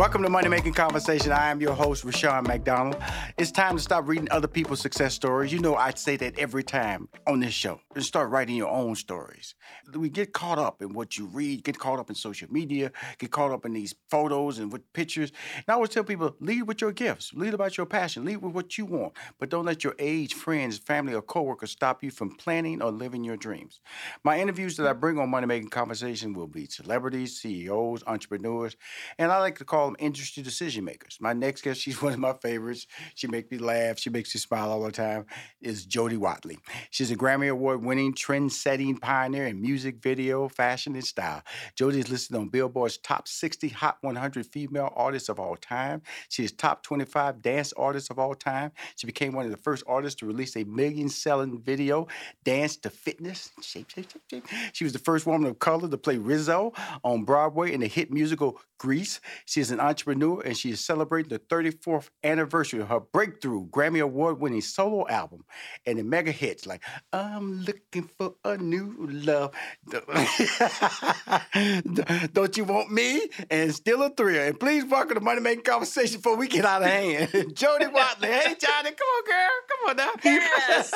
Welcome to Money Making Conversation. I am your host, Rushion McDonald. It's time to stop reading other people's success stories. You know, I say that every time on this show. And start writing your own stories. We get caught up in what you read, get caught up in social media, get caught up in these photos and with pictures. And I always tell people, lead with your gifts, lead about your passion, lead with what you want. But don't let your age, friends, family, or coworkers stop you from planning or living your dreams. My interviews that I bring on Money Making Conversation will be celebrities, CEOs, entrepreneurs, and I like to call them industry decision makers. My next guest, she's one of my favorites. She makes me laugh. She makes me smile all the time. Is Jody Watley. She's a Grammy Award-winning, trend-setting pioneer in music, video, fashion, and style. Jody is listed on Billboard's top 60 Hot 100 female artists of all time. She is top 25 dance artists of all time. She became one of the first artists to release a million-selling video, Dance to Fitness. Shape, shape, shape, shape. She was the first woman of color to play Rizzo on Broadway in the hit musical Grease. She is an entrepreneur and she is celebrating the 34th anniversary of her breakthrough Grammy Award winning solo album and the mega hits like I'm looking for a new love. Don't you want me? And still a thrill. And please welcome the Money Making Conversation before we get out of hand. Jody Watley. Hey Johnny, come on, girl. Come on now. Yes.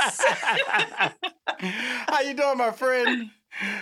How you doing, my friend?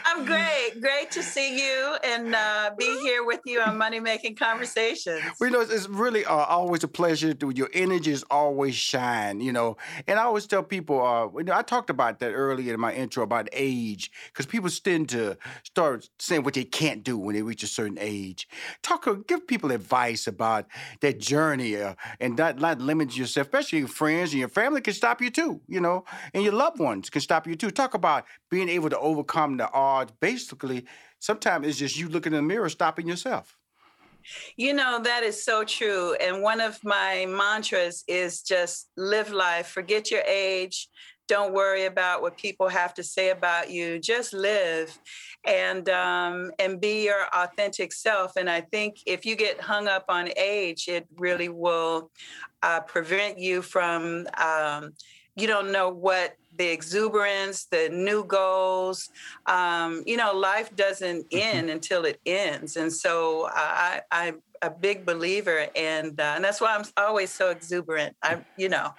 I'm great. Great to see you and uh, be here with you on Money Making Conversations. Well, you know, it's, it's really uh, always a pleasure. To, your energy is always shine, you know. And I always tell people, uh, you know, I talked about that earlier in my intro about age, because people tend to start saying what they can't do when they reach a certain age. Talk, uh, give people advice about that journey uh, and not, not limit yourself, especially your friends and your family can stop you too, you know, and your loved ones can stop you too. Talk about being able to overcome the odds. Basically, sometimes it's just you looking in the mirror, stopping yourself. You know, that is so true. And one of my mantras is just live life, forget your age. Don't worry about what people have to say about you. Just live and um, and be your authentic self. And I think if you get hung up on age, it really will uh, prevent you from. Um, you don't know what the exuberance, the new goals. Um, you know, life doesn't end until it ends, and so I, I a big believer, and uh, and that's why I'm always so exuberant. I'm, you know,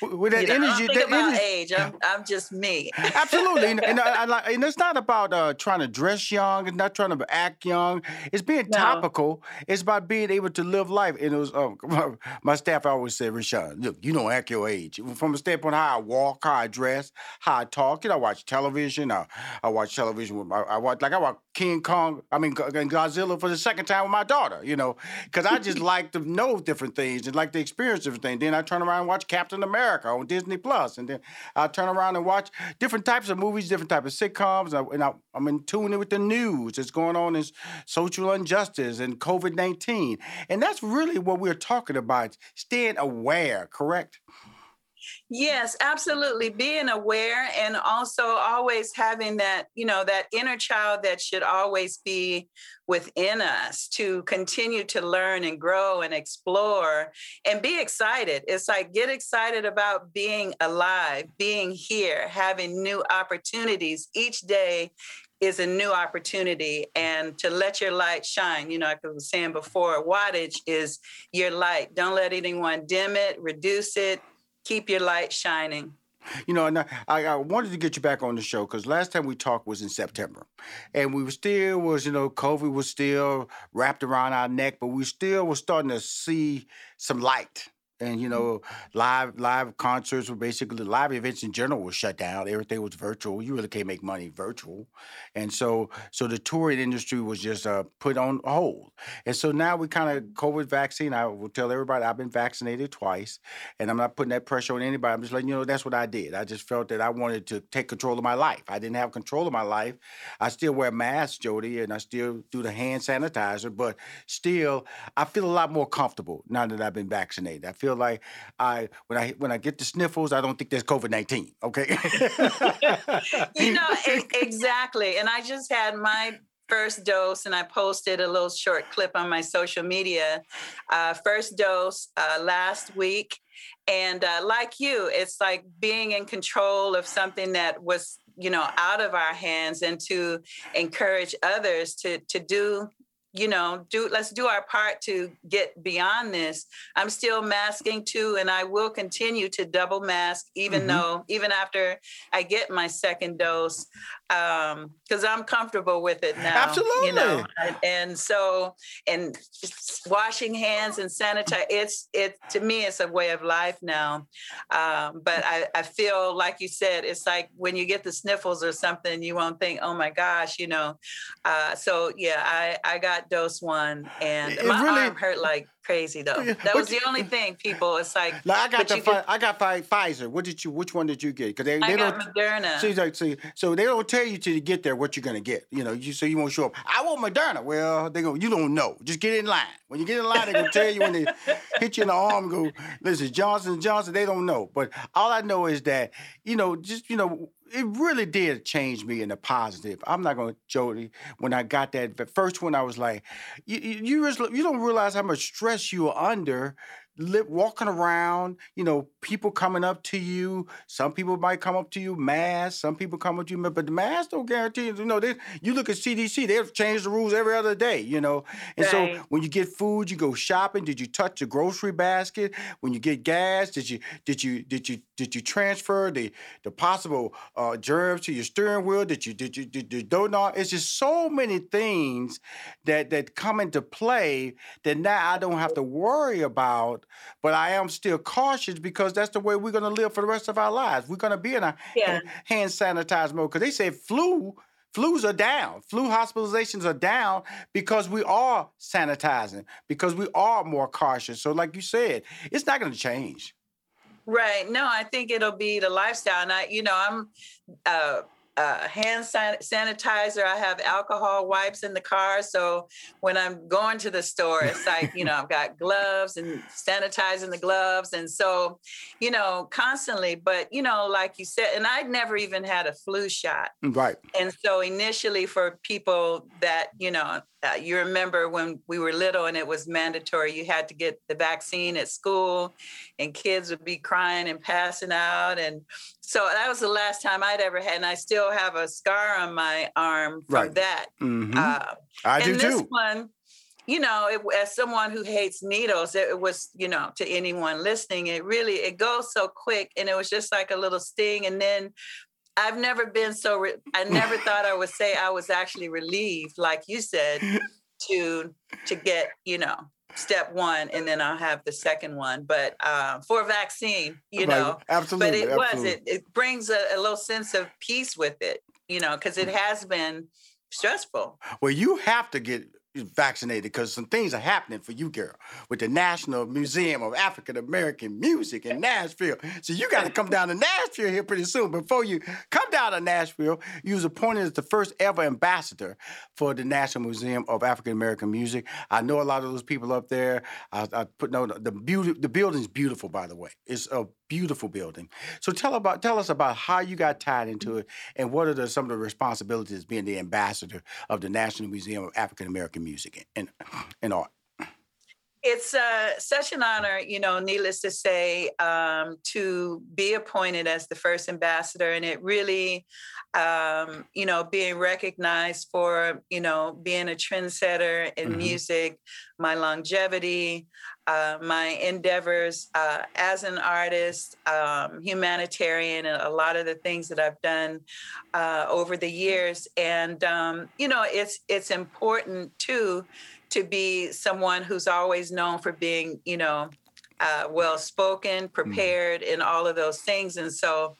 with that you know, energy, I don't think that about energy- age. I'm, I'm just me. Absolutely, and, and, I, I like- and it's not about uh, trying to dress young. It's not trying to act young. It's being No. topical. It's about being able to live life. And it was um, my staff always said, "Rushion, look, you don't act your age from a standpoint of how I walk, how I dress, how I talk. You know, I watch television. I, I watch television with my. I watch like I watch King Kong. I mean, Godzilla for the second time with my daughter. You know, because I just like to know different things and like to experience different things. Then I turn around and watch Captain America on Disney Plus, and then I turn around and watch different types of movies, different types of sitcoms, and, I, and I, I'm in tune with the news that's going on in social injustice and COVID nineteen, and that's really what we're talking about: staying aware. Correct? Yes, absolutely. Being aware and also always having that, you know, that inner child that should always be within us to continue to learn and grow and explore and be excited. It's like get excited about being alive, being here, having new opportunities. Each day is a new opportunity and to let your light shine. You know, like I was saying before, wattage is your light. Don't let anyone dim it, reduce it, keep your light shining. You know, and I, I wanted to get you back on the show because last time we talked was in September, and we were still was you know COVID was still wrapped around our neck, but we still were starting to see some light. And you know, live live concerts were basically live events in general were shut down. Everything was virtual. You really can't make money virtual, and so so the touring industry was just uh, put on hold. And so now we kind of COVID vaccine. I will tell everybody I've been vaccinated twice, and I'm not putting that pressure on anybody. I'm just letting you know that's what I did. I just felt that I wanted to take control of my life. I didn't have control of my life. I still wear masks, Jody, and I still do the hand sanitizer, but still, I feel a lot more comfortable now that I've been vaccinated. I feel feel like I when I when I get the sniffles, I don't think there's COVID nineteen. Okay. you know exactly, and I just had my first dose, and I posted a little short clip on my social media. Uh, first dose uh, last week. And uh, like you, it's like being in control of something that was, you know, out of our hands and to encourage others to, to do you know do let's do our part to get beyond this i'm still masking too and i will continue to double mask even mm-hmm. though even after i get my second dose um because i'm comfortable with it now absolutely you know and so and washing hands and sanitize it's it to me it's a way of life now. Um but i i feel like you said it's like when you get the sniffles or something you won't think oh my gosh you know? Uh so yeah i i got dose one and it my really, arm hurt like crazy though. That was the only thing. People, it's like, like I got the fi- I got fi- Pfizer. What did you? Which one did you get? Because they, they I got don't, Moderna. See, like, see, so they don't tell you till you get there what you're gonna get. You know, you so you won't show up. I want Moderna. Well, they go. You don't know. Just get in line. When you get in line, they gonna tell you when they hit you in the arm. Go, listen, Johnson Johnson. They don't know. But all I know is that you know, just you know, it really did change me in a positive. I'm not gonna Jody. When I got that the first one, I was like, you you, you don't realize how much stress you are under li- walking around, you know, people coming up to you. Some people might come up to you, mask. Some people come up to you, but the mask don't guarantee. You know, they, you look at CDC, they've changed the rules every other day. You know, and right. so when you get food, you go shopping. Did you touch the grocery basket? When you get gas, did you did you did you did you transfer the the possible uh, germs to your steering wheel? Did you did you did you don't know? It's just so many things that that come into play that now I don't have to worry about but I am still cautious because that's the way we're going to live for the rest of our lives. We're going to be in a yeah. hand sanitized mode because they say flu. Flus are down. Flu hospitalizations are down because we are sanitizing, because we are more cautious. So, like you said, it's not going to change. Right. No, I think it'll be the lifestyle. And I, you know, I'm uh, uh, hand san- sanitizer. I have alcohol wipes in the car. So when I'm going to the store, it's like, you know, I've got gloves and sanitizing the gloves. And so, you know, constantly, but, you know, like you said, and I'd never even had a flu shot. Right. And so initially for people that, you know, uh, you remember when we were little and it was mandatory you had to get the vaccine at school and kids would be crying and passing out and so that was the last time i'd ever had and i still have a scar on my arm from right. that mm-hmm. uh, i and do this too one you know it, as someone who hates needles it, it was you know to anyone listening it really it goes so quick and it was just like a little sting and then I've never been so. Re- I never thought I would say I was actually relieved, like you said, to to get you know step one, and then I'll have the second one. But uh, for a vaccine, you right. know, absolutely. But it absolutely. was it. It brings a, a little sense of peace with it, you know, because it has been stressful. Well, you have to get vaccinated because some things are happening for you, girl, with the National Museum of African American Music in Nashville. So you got to come down to Nashville here pretty soon. Before you come down to Nashville, you was appointed as the first ever ambassador for the National Museum of African American Music. I know a lot of those people up there. I, I put no the beauty. The building's beautiful, by the way. It's a beautiful building. So tell about tell us about how you got tied into mm-hmm. it and what are the, some of the responsibilities being the ambassador of the National Museum of African American Music and, and Art. It's uh, such an honor, you know, needless to say, um, to be appointed as the first ambassador. And it really, um, you know, being recognized for, you know, being a trendsetter in mm-hmm. music, my longevity, uh, my endeavors uh, as an artist, um, humanitarian, and a lot of the things that I've done uh, over the years. And um, you know, it's it's important too to be someone who's always known for being, you know, uh, well spoken, mm. prepared, and all of those things. And so.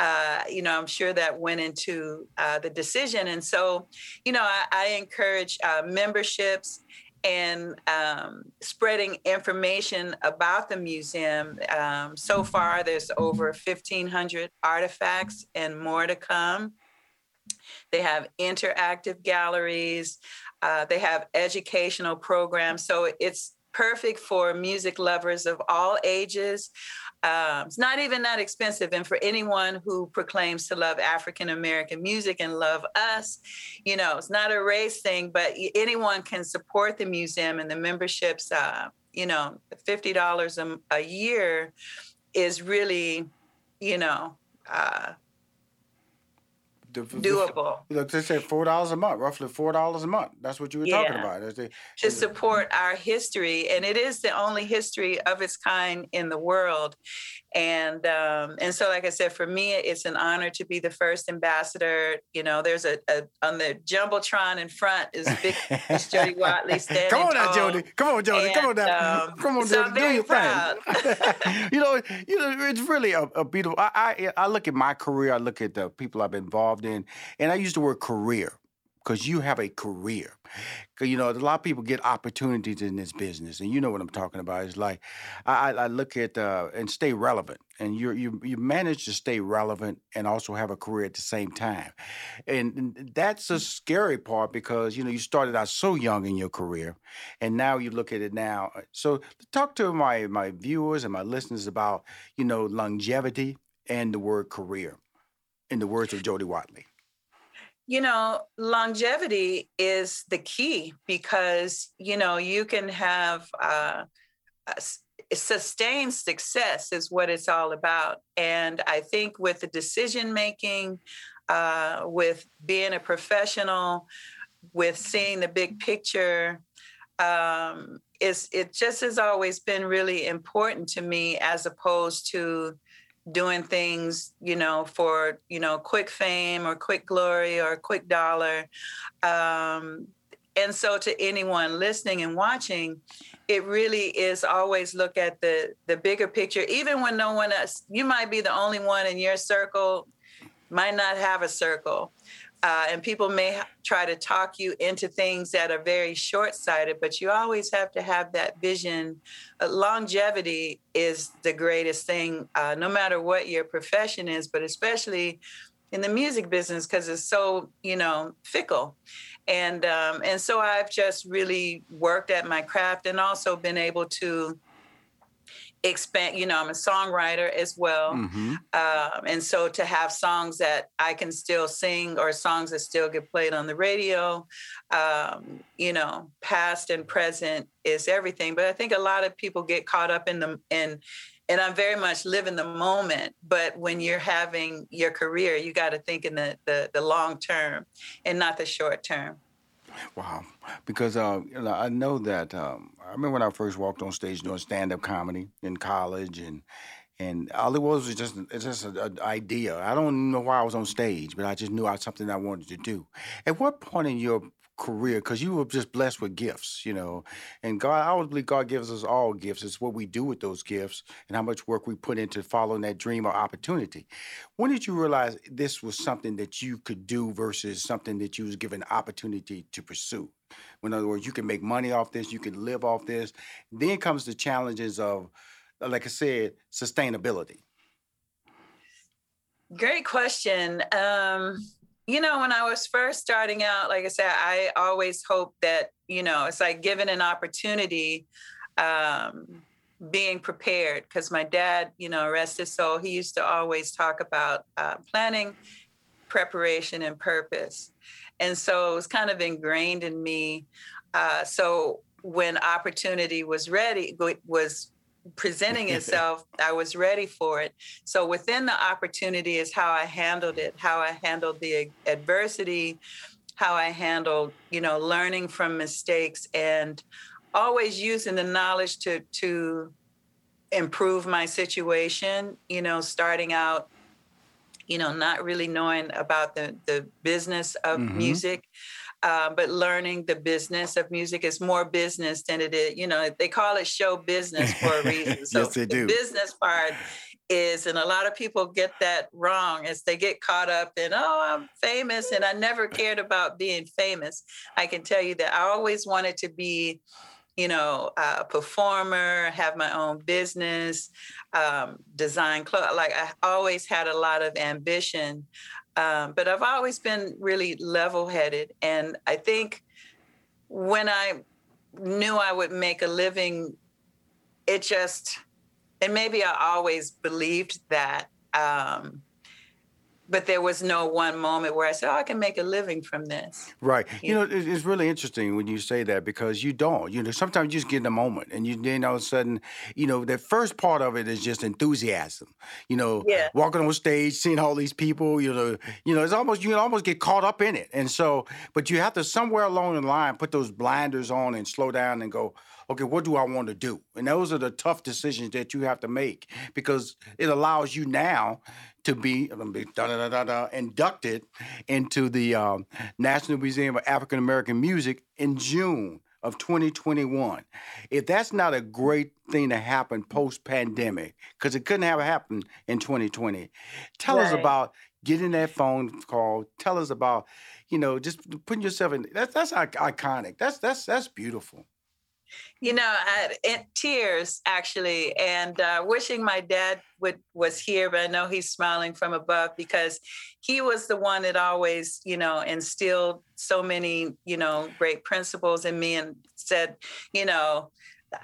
Uh, you know, I'm sure that went into uh, the decision. And so, you know, I, I encourage memberships and um, spreading information about the museum. Um, so far, there's over 1,500 artifacts and more to come. They have interactive galleries. Uh, they have educational programs. So it's perfect for music lovers of all ages. Um, it's not even that expensive. And for anyone who proclaims to love African American music and love us, you know, it's not a race thing, but anyone can support the museum and the memberships, uh, you know, $50 a, a year is really, you know, uh, the, doable. Look, they said four dollars a month, roughly four dollars a month. That's what you were Yeah. talking about. They- to support our history, and it is the only history of its kind in the world. And um, and so, like I said, for me, it's an honor to be the first ambassador. You know, there's a, a on the jumbotron in front is big Miss Jody Watley standing Come on now, tall. Jody. Come on, Jody. Come on And, now. um, Come on, so Jody. Do your proud. thing. you know, you know, it's really a, a beautiful. I, I I look at my career. I look at the people I've been involved in, and I use the word career because you have a career. you know, a lot of people get opportunities in this business, and you know what I'm talking about. It's like I, I look at uh, and stay relevant, and you you you manage to stay relevant and also have a career at the same time, and, that's a scary part because you know you started out so young in your career, and now you look at it now. Uh, So talk to my my viewers and my listeners about you know longevity and the word career, in the words of Jody Watley. You know, longevity is the key because, you know, you can have uh, sustained success, is what it's all about. And I think with the decision making, uh, with being a professional, with seeing the big picture, um, is it just has always been really important to me as opposed to doing things you know for you know quick fame or quick glory or quick dollar. Um, and so to anyone listening and watching it really is always look at the the bigger picture. Even when no one else you might be the only one in your circle might not have a circle uh, and people may try to talk you into things that are very short-sighted but you always have to have that vision. Uh, longevity is the greatest thing uh, no matter what your profession is but especially in the music business because it's so you know fickle. And um, and so i've just really worked at my craft and also been able to expand you know i'm a songwriter as well Mm-hmm. um, and so to have songs that I can still sing or songs that still get played on the radio, um, you know, past and present is everything. But I think a lot of people get caught up in the in, and I'm very much live in the moment. But when you're having your career, you got to think in the, the the long term and not the short term. Wow, because uh, I know that um, I remember when I first walked on stage doing stand-up comedy in college, and and all it was was just it's just an idea. I don't know why I was on stage, but I just knew I was something I wanted to do. At what point in your career, because you were just blessed with gifts, you know, and God, I always believe God gives us all gifts. It's what we do with those gifts and how much work we put into following that dream or opportunity. When did you realize this was something that you could do versus something that you was given opportunity to pursue? In other words, you can make money off this, you can live off this. Then comes the challenges of, uh, like I said, sustainability. Great question. Um, you know, when I was first starting out, like I said, I always hope that, you know, it's like given an opportunity, um, being prepared. Because my dad, you know, rest his soul, he used to always talk about uh, planning, preparation, and purpose. And so it was kind of ingrained in me. Uh, so when opportunity was ready, was presenting itself, I was ready for it. So within the opportunity is how I handled it, how I handled the adversity, how I handled, you know, learning from mistakes and always using the knowledge to to improve my situation, you know, starting out you know, not really knowing about the the business of Mhm. music. Uh, but learning the business of music is more business than it is. You know, they call it show business for a reason. So Yes, they do. the business part is, and a lot of people get that wrong as they get caught up in, oh, I'm famous, and I never cared about being famous. I can tell you that I always wanted to be, you know, a performer, have my own business, um, design clothes. Like I always had a lot of ambition. Um, but I've always been really level headed. And I think when I knew I would make a living, it just, and maybe I always believed that. Um, but there was no one moment where I said, "Oh, I can make a living from this." Right. You, know, it's really interesting when you say that because you don't. You know, sometimes you just get in a moment, and you then all of a sudden, you know, the first part of it is just enthusiasm. You know, yeah. walking on stage, seeing all these people. You know, you know, it's almost you almost get caught up in it, and so, but you have to somewhere along the line put those blinders on and slow down and go okay, what do I want to do? And those are the tough decisions that you have to make because it allows you now to be, inducted into the um, National Museum of African American Music in June of 2021. If that's not a great thing to happen post pandemic, because it couldn't have happened in 2020, tell right. us about getting that phone call. Tell us about, you know, just putting yourself in. That's that's iconic. That's that's that's beautiful you know, I, tears actually, and uh, wishing my dad would was here, but I know he's smiling from above because he was the one that always, you know, instilled so many, you know, great principles in me and said, you know,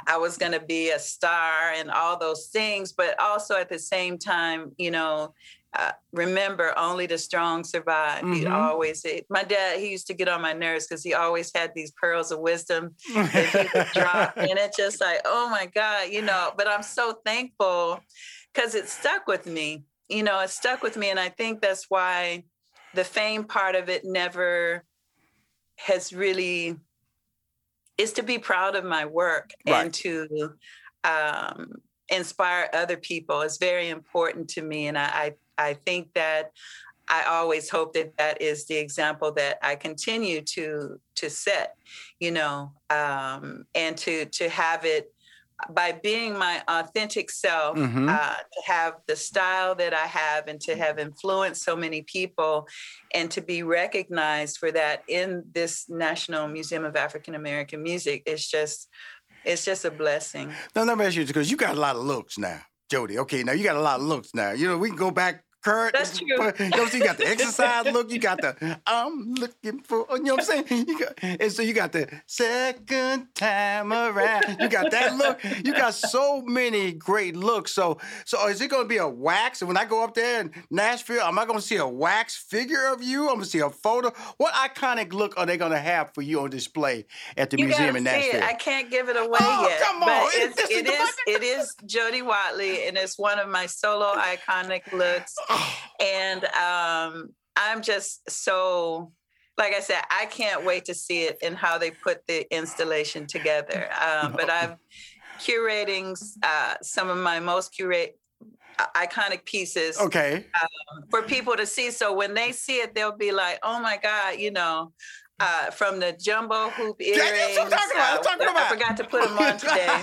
I was going to be a star and all those things, but also at the same time, you know, uh, remember only the strong survive. Mm-hmm. He always, my dad, he used to get on my nerves because he always had these pearls of wisdom that he would drop. And it's just like, oh my God, you know, but I'm so thankful because it stuck with me. You know, it stuck with me. And I think that's why the fame part of it never has really is to be proud of my work right. and to um, inspire other people is very important to me. And I, I I think that I always hope that that is the example that I continue to to set, you know, um, and to to have it by being my authentic self, mm-hmm. uh, to have the style that I have, and to have influenced so many people, and to be recognized for that in this National Museum of African American Music is just it's just a blessing. Now let me ask you because you got a lot of looks now. Jody, okay, now you got a lot of looks now. You know, we can go back Kurt. That's true. You know, so you got the exercise look. You got the I'm looking for. You know what I'm saying? You got, and so you got the second time around. You got that look. You got so many great looks. So so is it going to be a wax? And when I go up there in Nashville, am I going to see a wax figure of you? I'm going to see a photo. What iconic look are they going to have for you on display at the you museum in Nashville? I can't give it away oh, yet. Come on. But it's, it is, it is Jody Watley, and it's one of my solo iconic looks. And um, I'm just so like I said, I can't wait to see it and how they put the installation together. Um, but I'm curating uh, some of my most curate uh, iconic pieces. Okay. Um, for people to see, so when they see it, they'll be like, "Oh my God!" You know, uh, from the jumbo hoop earrings. Yeah, I'm talking about. I'm talking about. I forgot to put them on today.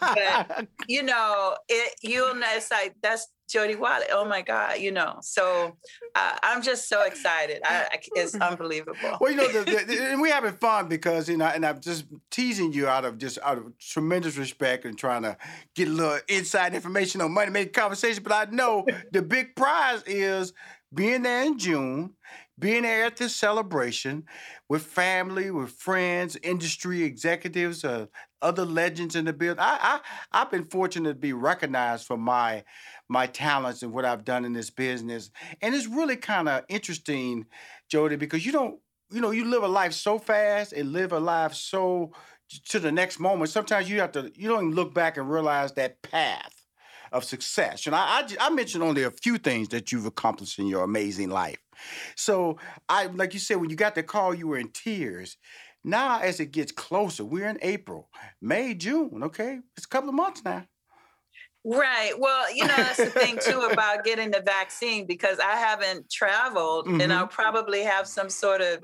but you know, it you'll know it's like that's Jody Watley. Oh my God, you know. So uh, I'm just so excited. I, I, it's unbelievable. Well, you know, the, the, and we're having fun because you know, and I'm just teasing you out of just out of tremendous respect and trying to get a little inside information on money making conversation. But I know the big prize is being there in June being there at this celebration with family, with friends, industry executives, uh, other legends in the building. I, I I've been fortunate to be recognized for my my talents and what I've done in this business, and it's really kind of interesting, Jody, because you don't you know you live a life so fast and live a life so to the next moment. Sometimes you have to you don't even look back and realize that path of success. And I, I, I mentioned only a few things that you've accomplished in your amazing life. So I, like you said, when you got the call, you were in tears. Now, as it gets closer, we're in April, May, June. Okay, it's a couple of months now. Right. Well, you know, that's the thing too about getting the vaccine because I haven't traveled mm-hmm. and I'll probably have some sort of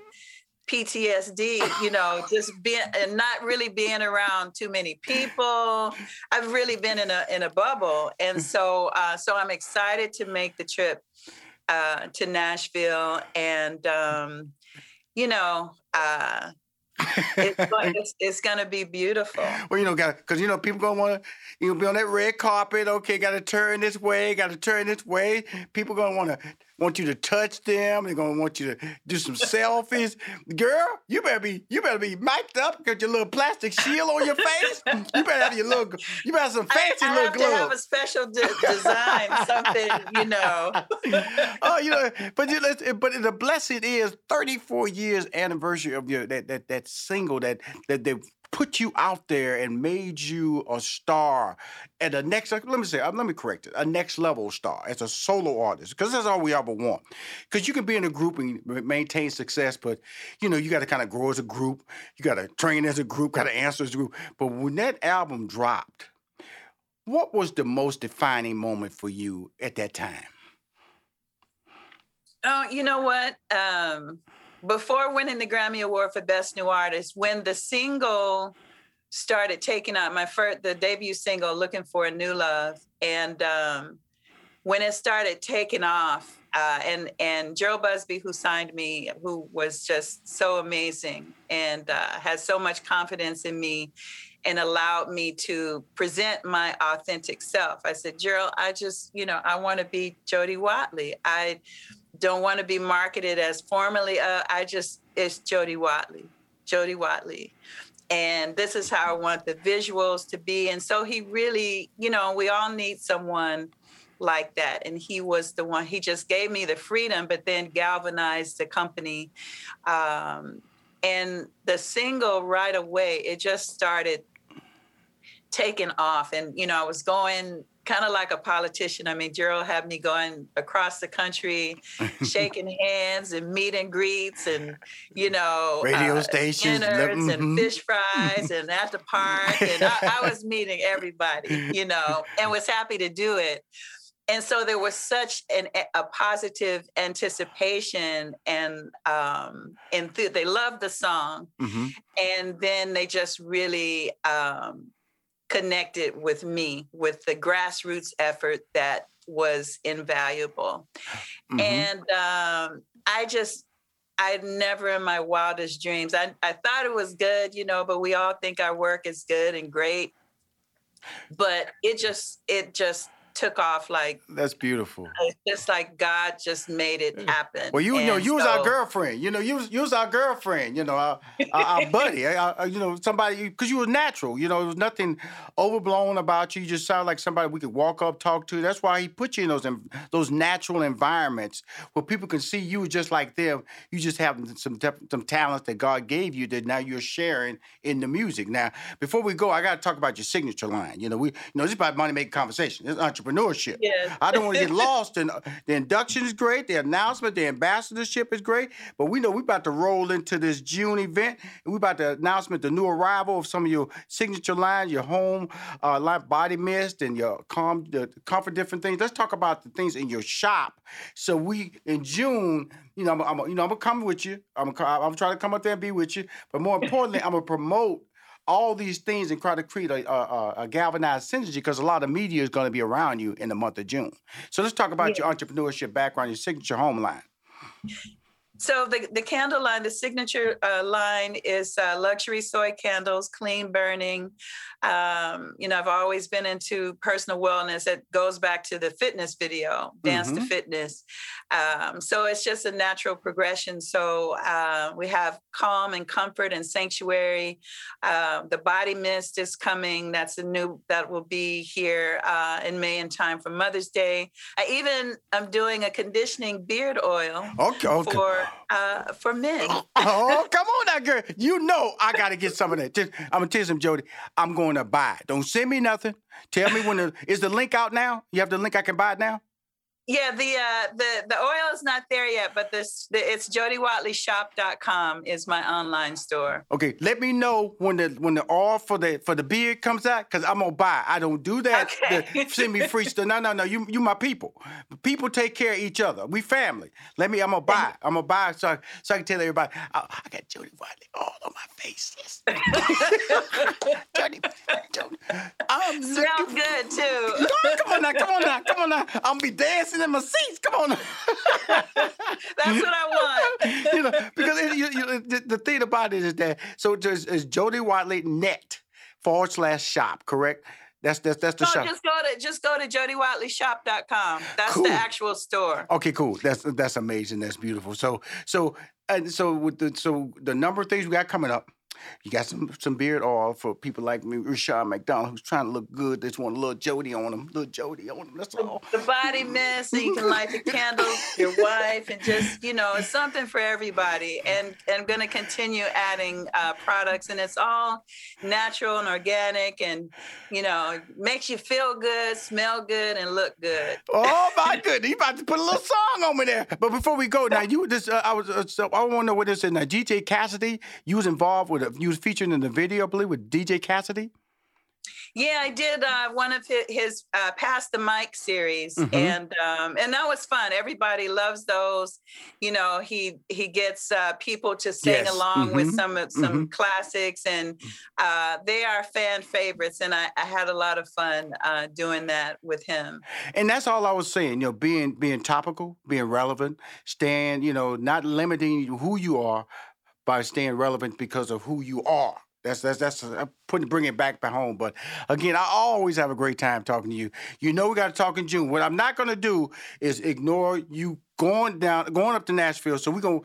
PTSD, you know, just being and not really being around too many people. I've really been in a in a bubble, and so uh, so I'm excited to make the trip uh, to Nashville, and um, you know, uh, it's, it's, it's going to be beautiful. Well, you know, got because you know people gonna want to you know be on that red carpet. Okay, got to turn this way, got to turn this way. People gonna want to want you to touch them. They're gonna want you to do some selfies. Girl, you better be you better be mic'd up, got your little plastic shield on your face. You better have your little you better have some fancy I, I little have gloves. to have a special de- design, something you know. oh, you know, but you know, but the blessing is 34 years anniversary of your that that that single that that they put you out there and made you a star at the next let me say let me correct it a next level star as a solo artist because that's all we ever want. Because you can be in a group and maintain success but you know you got to kind of grow as a group you got to train as a group got to answer as a group. But when that album dropped what was the most defining moment for you at that time? Oh, you know what? Um, before winning the Grammy Award for Best New Artist, when the single started taking out my first, the debut single, "Looking for a New Love," and um, when it started taking off, uh, and and Jheryl Busby, who signed me, who was just so amazing and uh, has so much confidence in me, and allowed me to present my authentic self. I said, Jheryl, I just, you know, I want to be Jody Watley. I don't want to be marketed as formally. Uh, I just it's Jody Watley, Jody Watley, and this is how I want the visuals to be. And so he really, you know, we all need someone like that, and he was the one. He just gave me the freedom, but then galvanized the company. Um, and the single right away, it just started taking off. And you know, I was going kind of like a politician. I mean, Jheryl had me going across the country, shaking hands and meet and greets, and you know, radio uh, stations, dinners mm-hmm. and fish fries, and at the park, and I, I was meeting everybody, you know, and was happy to do it. And so there was such an, a positive anticipation, and um, and th- they loved the song, mm-hmm. and then they just really um, connected with me with the grassroots effort that was invaluable. Mm-hmm. And um, I just, I never in my wildest dreams, I, I thought it was good, you know, but we all think our work is good and great. But it just, it just took off like that's beautiful. It's just like God just made it happen. Well, you and know, you so, was our girlfriend. You know, you was you was our girlfriend. You know, our, our, our buddy. Our, you know, somebody because you were natural. You know, there was nothing overblown about you. You just sound like somebody we could walk up, talk to. That's why he put you in those those natural environments where people can see you just like them. You just have some some talents that God gave you that now you're sharing in the music. Now, before we go, I got to talk about your signature line. You know, we you know this is about money making conversation. It's entrepreneurship. Yes. I don't want to get lost in the induction is great, the announcement, the ambassadorship is great, but we know we're about to roll into this June event, and we're about to announcement the new arrival of some of your signature lines, your home uh, line, body mist, and your calm, the comfort, different things. Let's talk about the things in your shop. So we in June, you know, I'm, I'm you know, I'm gonna come with you. I'm gonna, I'm trying to come up there and be with you, but more importantly, I'm gonna promote all these things and try to create a, galvanized synergy because a lot of media is going to be around you in the month of June. So let's talk about yeah. your entrepreneurship background, your signature home line. So the, the candle line, the signature uh, line is uh, luxury soy candles, clean burning. Um, you know, I've always been into personal wellness. It goes back to the fitness video, Dance mm-hmm. to Fitness. Um, so it's just a natural progression. So uh, we have calm and comfort and sanctuary. Uh, the body mist is coming. That's a new that will be here uh, in May in time for Mother's Day. I even I'm doing a conditioning beard oil okay, okay. for uh, for men. oh, come on now, girl. You know I got to get some of that. Just, I'm gonna tell you some, Jody. I'm going to buy. it. Don't send me nothing. Tell me when the is the link out now. You have the link. I can buy it now. Yeah, the uh, the the oil is not there yet, but this the, it's jodywatleyshop.com is my online store. Okay, let me know when the when the oil for the for the beard comes out because I'm gonna buy. I don't do that. Okay. send me free stuff. No, no, no. You you my people. People take care of each other. We family. Let me. I'm gonna buy. I'm gonna buy so so I can tell everybody. Oh, I got Jody Watley all on my face. Yes. Jody, Jody. I'm Smells good too. Come on now, come on now, come on now. I'm gonna be dancing in my seats. Come on. That's what I want. you know, because it, you, you, the, the, thing about it is that so there's, there's Jody Watley net forward slash shop, correct? That's that's that's the no, shop. just go to just go to jodywatleyshop.com. That's Cool. the actual store. Okay, cool. That's that's amazing. That's beautiful. So so and so with the so the number of things we got coming up. You got some some beard oil for people like me, Rashad McDonald, who's trying to look good. They just want a little Jody on them, little Jody on them. That's all. The body mist, so you can light the candles, your wife, and just you know, it's something for everybody. And and I'm gonna continue adding uh, products, and it's all natural and organic, and you know, makes you feel good, smell good, and look good. Oh my goodness, you about to put a little song on me there. But before we go, now you this uh, I was uh, so I want to know what this is. Now DJ Cassidy, you was involved with a, you was featured in the video, I believe, with DJ Cassidy. Yeah, I did uh, one of his, his uh, Pass the Mic series, Mhm. and um, and that was fun. Everybody loves those. You know, he he gets uh, people to sing Yes. along with Mhm. some of- some classics, and uh, they are fan favorites. And I, I had a lot of fun uh, doing that with him. And that's all I was saying, you know, being being topical, being relevant, staying, you know, not limiting who you are by staying relevant because of who you are. That's that's that's uh, putting bringing it back home. But again, I always have a great time talking to you. You know, we got to talk in June. What I'm not going to do is ignore you going down, going up to Nashville. So we're gonna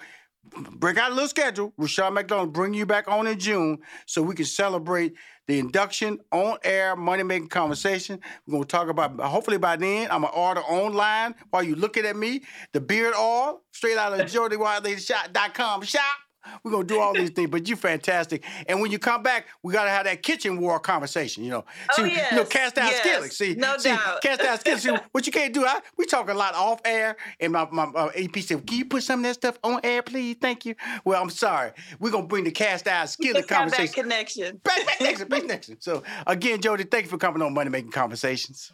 break out a little schedule. Rashad McDonald bring you back on in June so we can celebrate the induction on air money making conversation. We're gonna talk about hopefully by then I'm gonna order online while you looking at me the beard oil straight out of JodyWatleyShop.com shop. We're gonna do all these things, but you're fantastic. And when you come back, we gotta have that kitchen war conversation. You know, Oh, See, you know, yes, cast out yes, skillets. See, no see, doubt. cast out skillets. See, what you can't do, I, we talk a lot off air, and my, my uh, AP said, "Can you put some of that stuff on air, please? Thank you." Well, I'm sorry. We're gonna bring the cast out skillet Let's have that conversation connection. back, back next, back next. So again, Jody, thank you for coming on Money Making Conversations.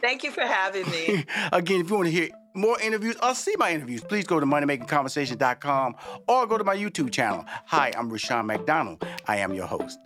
Thank you for having me. again, if you want to hear more interviews or see my interviews, please go to moneymakingconversation.com or go to my YouTube channel. Hi, I'm Rushion McDonald. I am your host.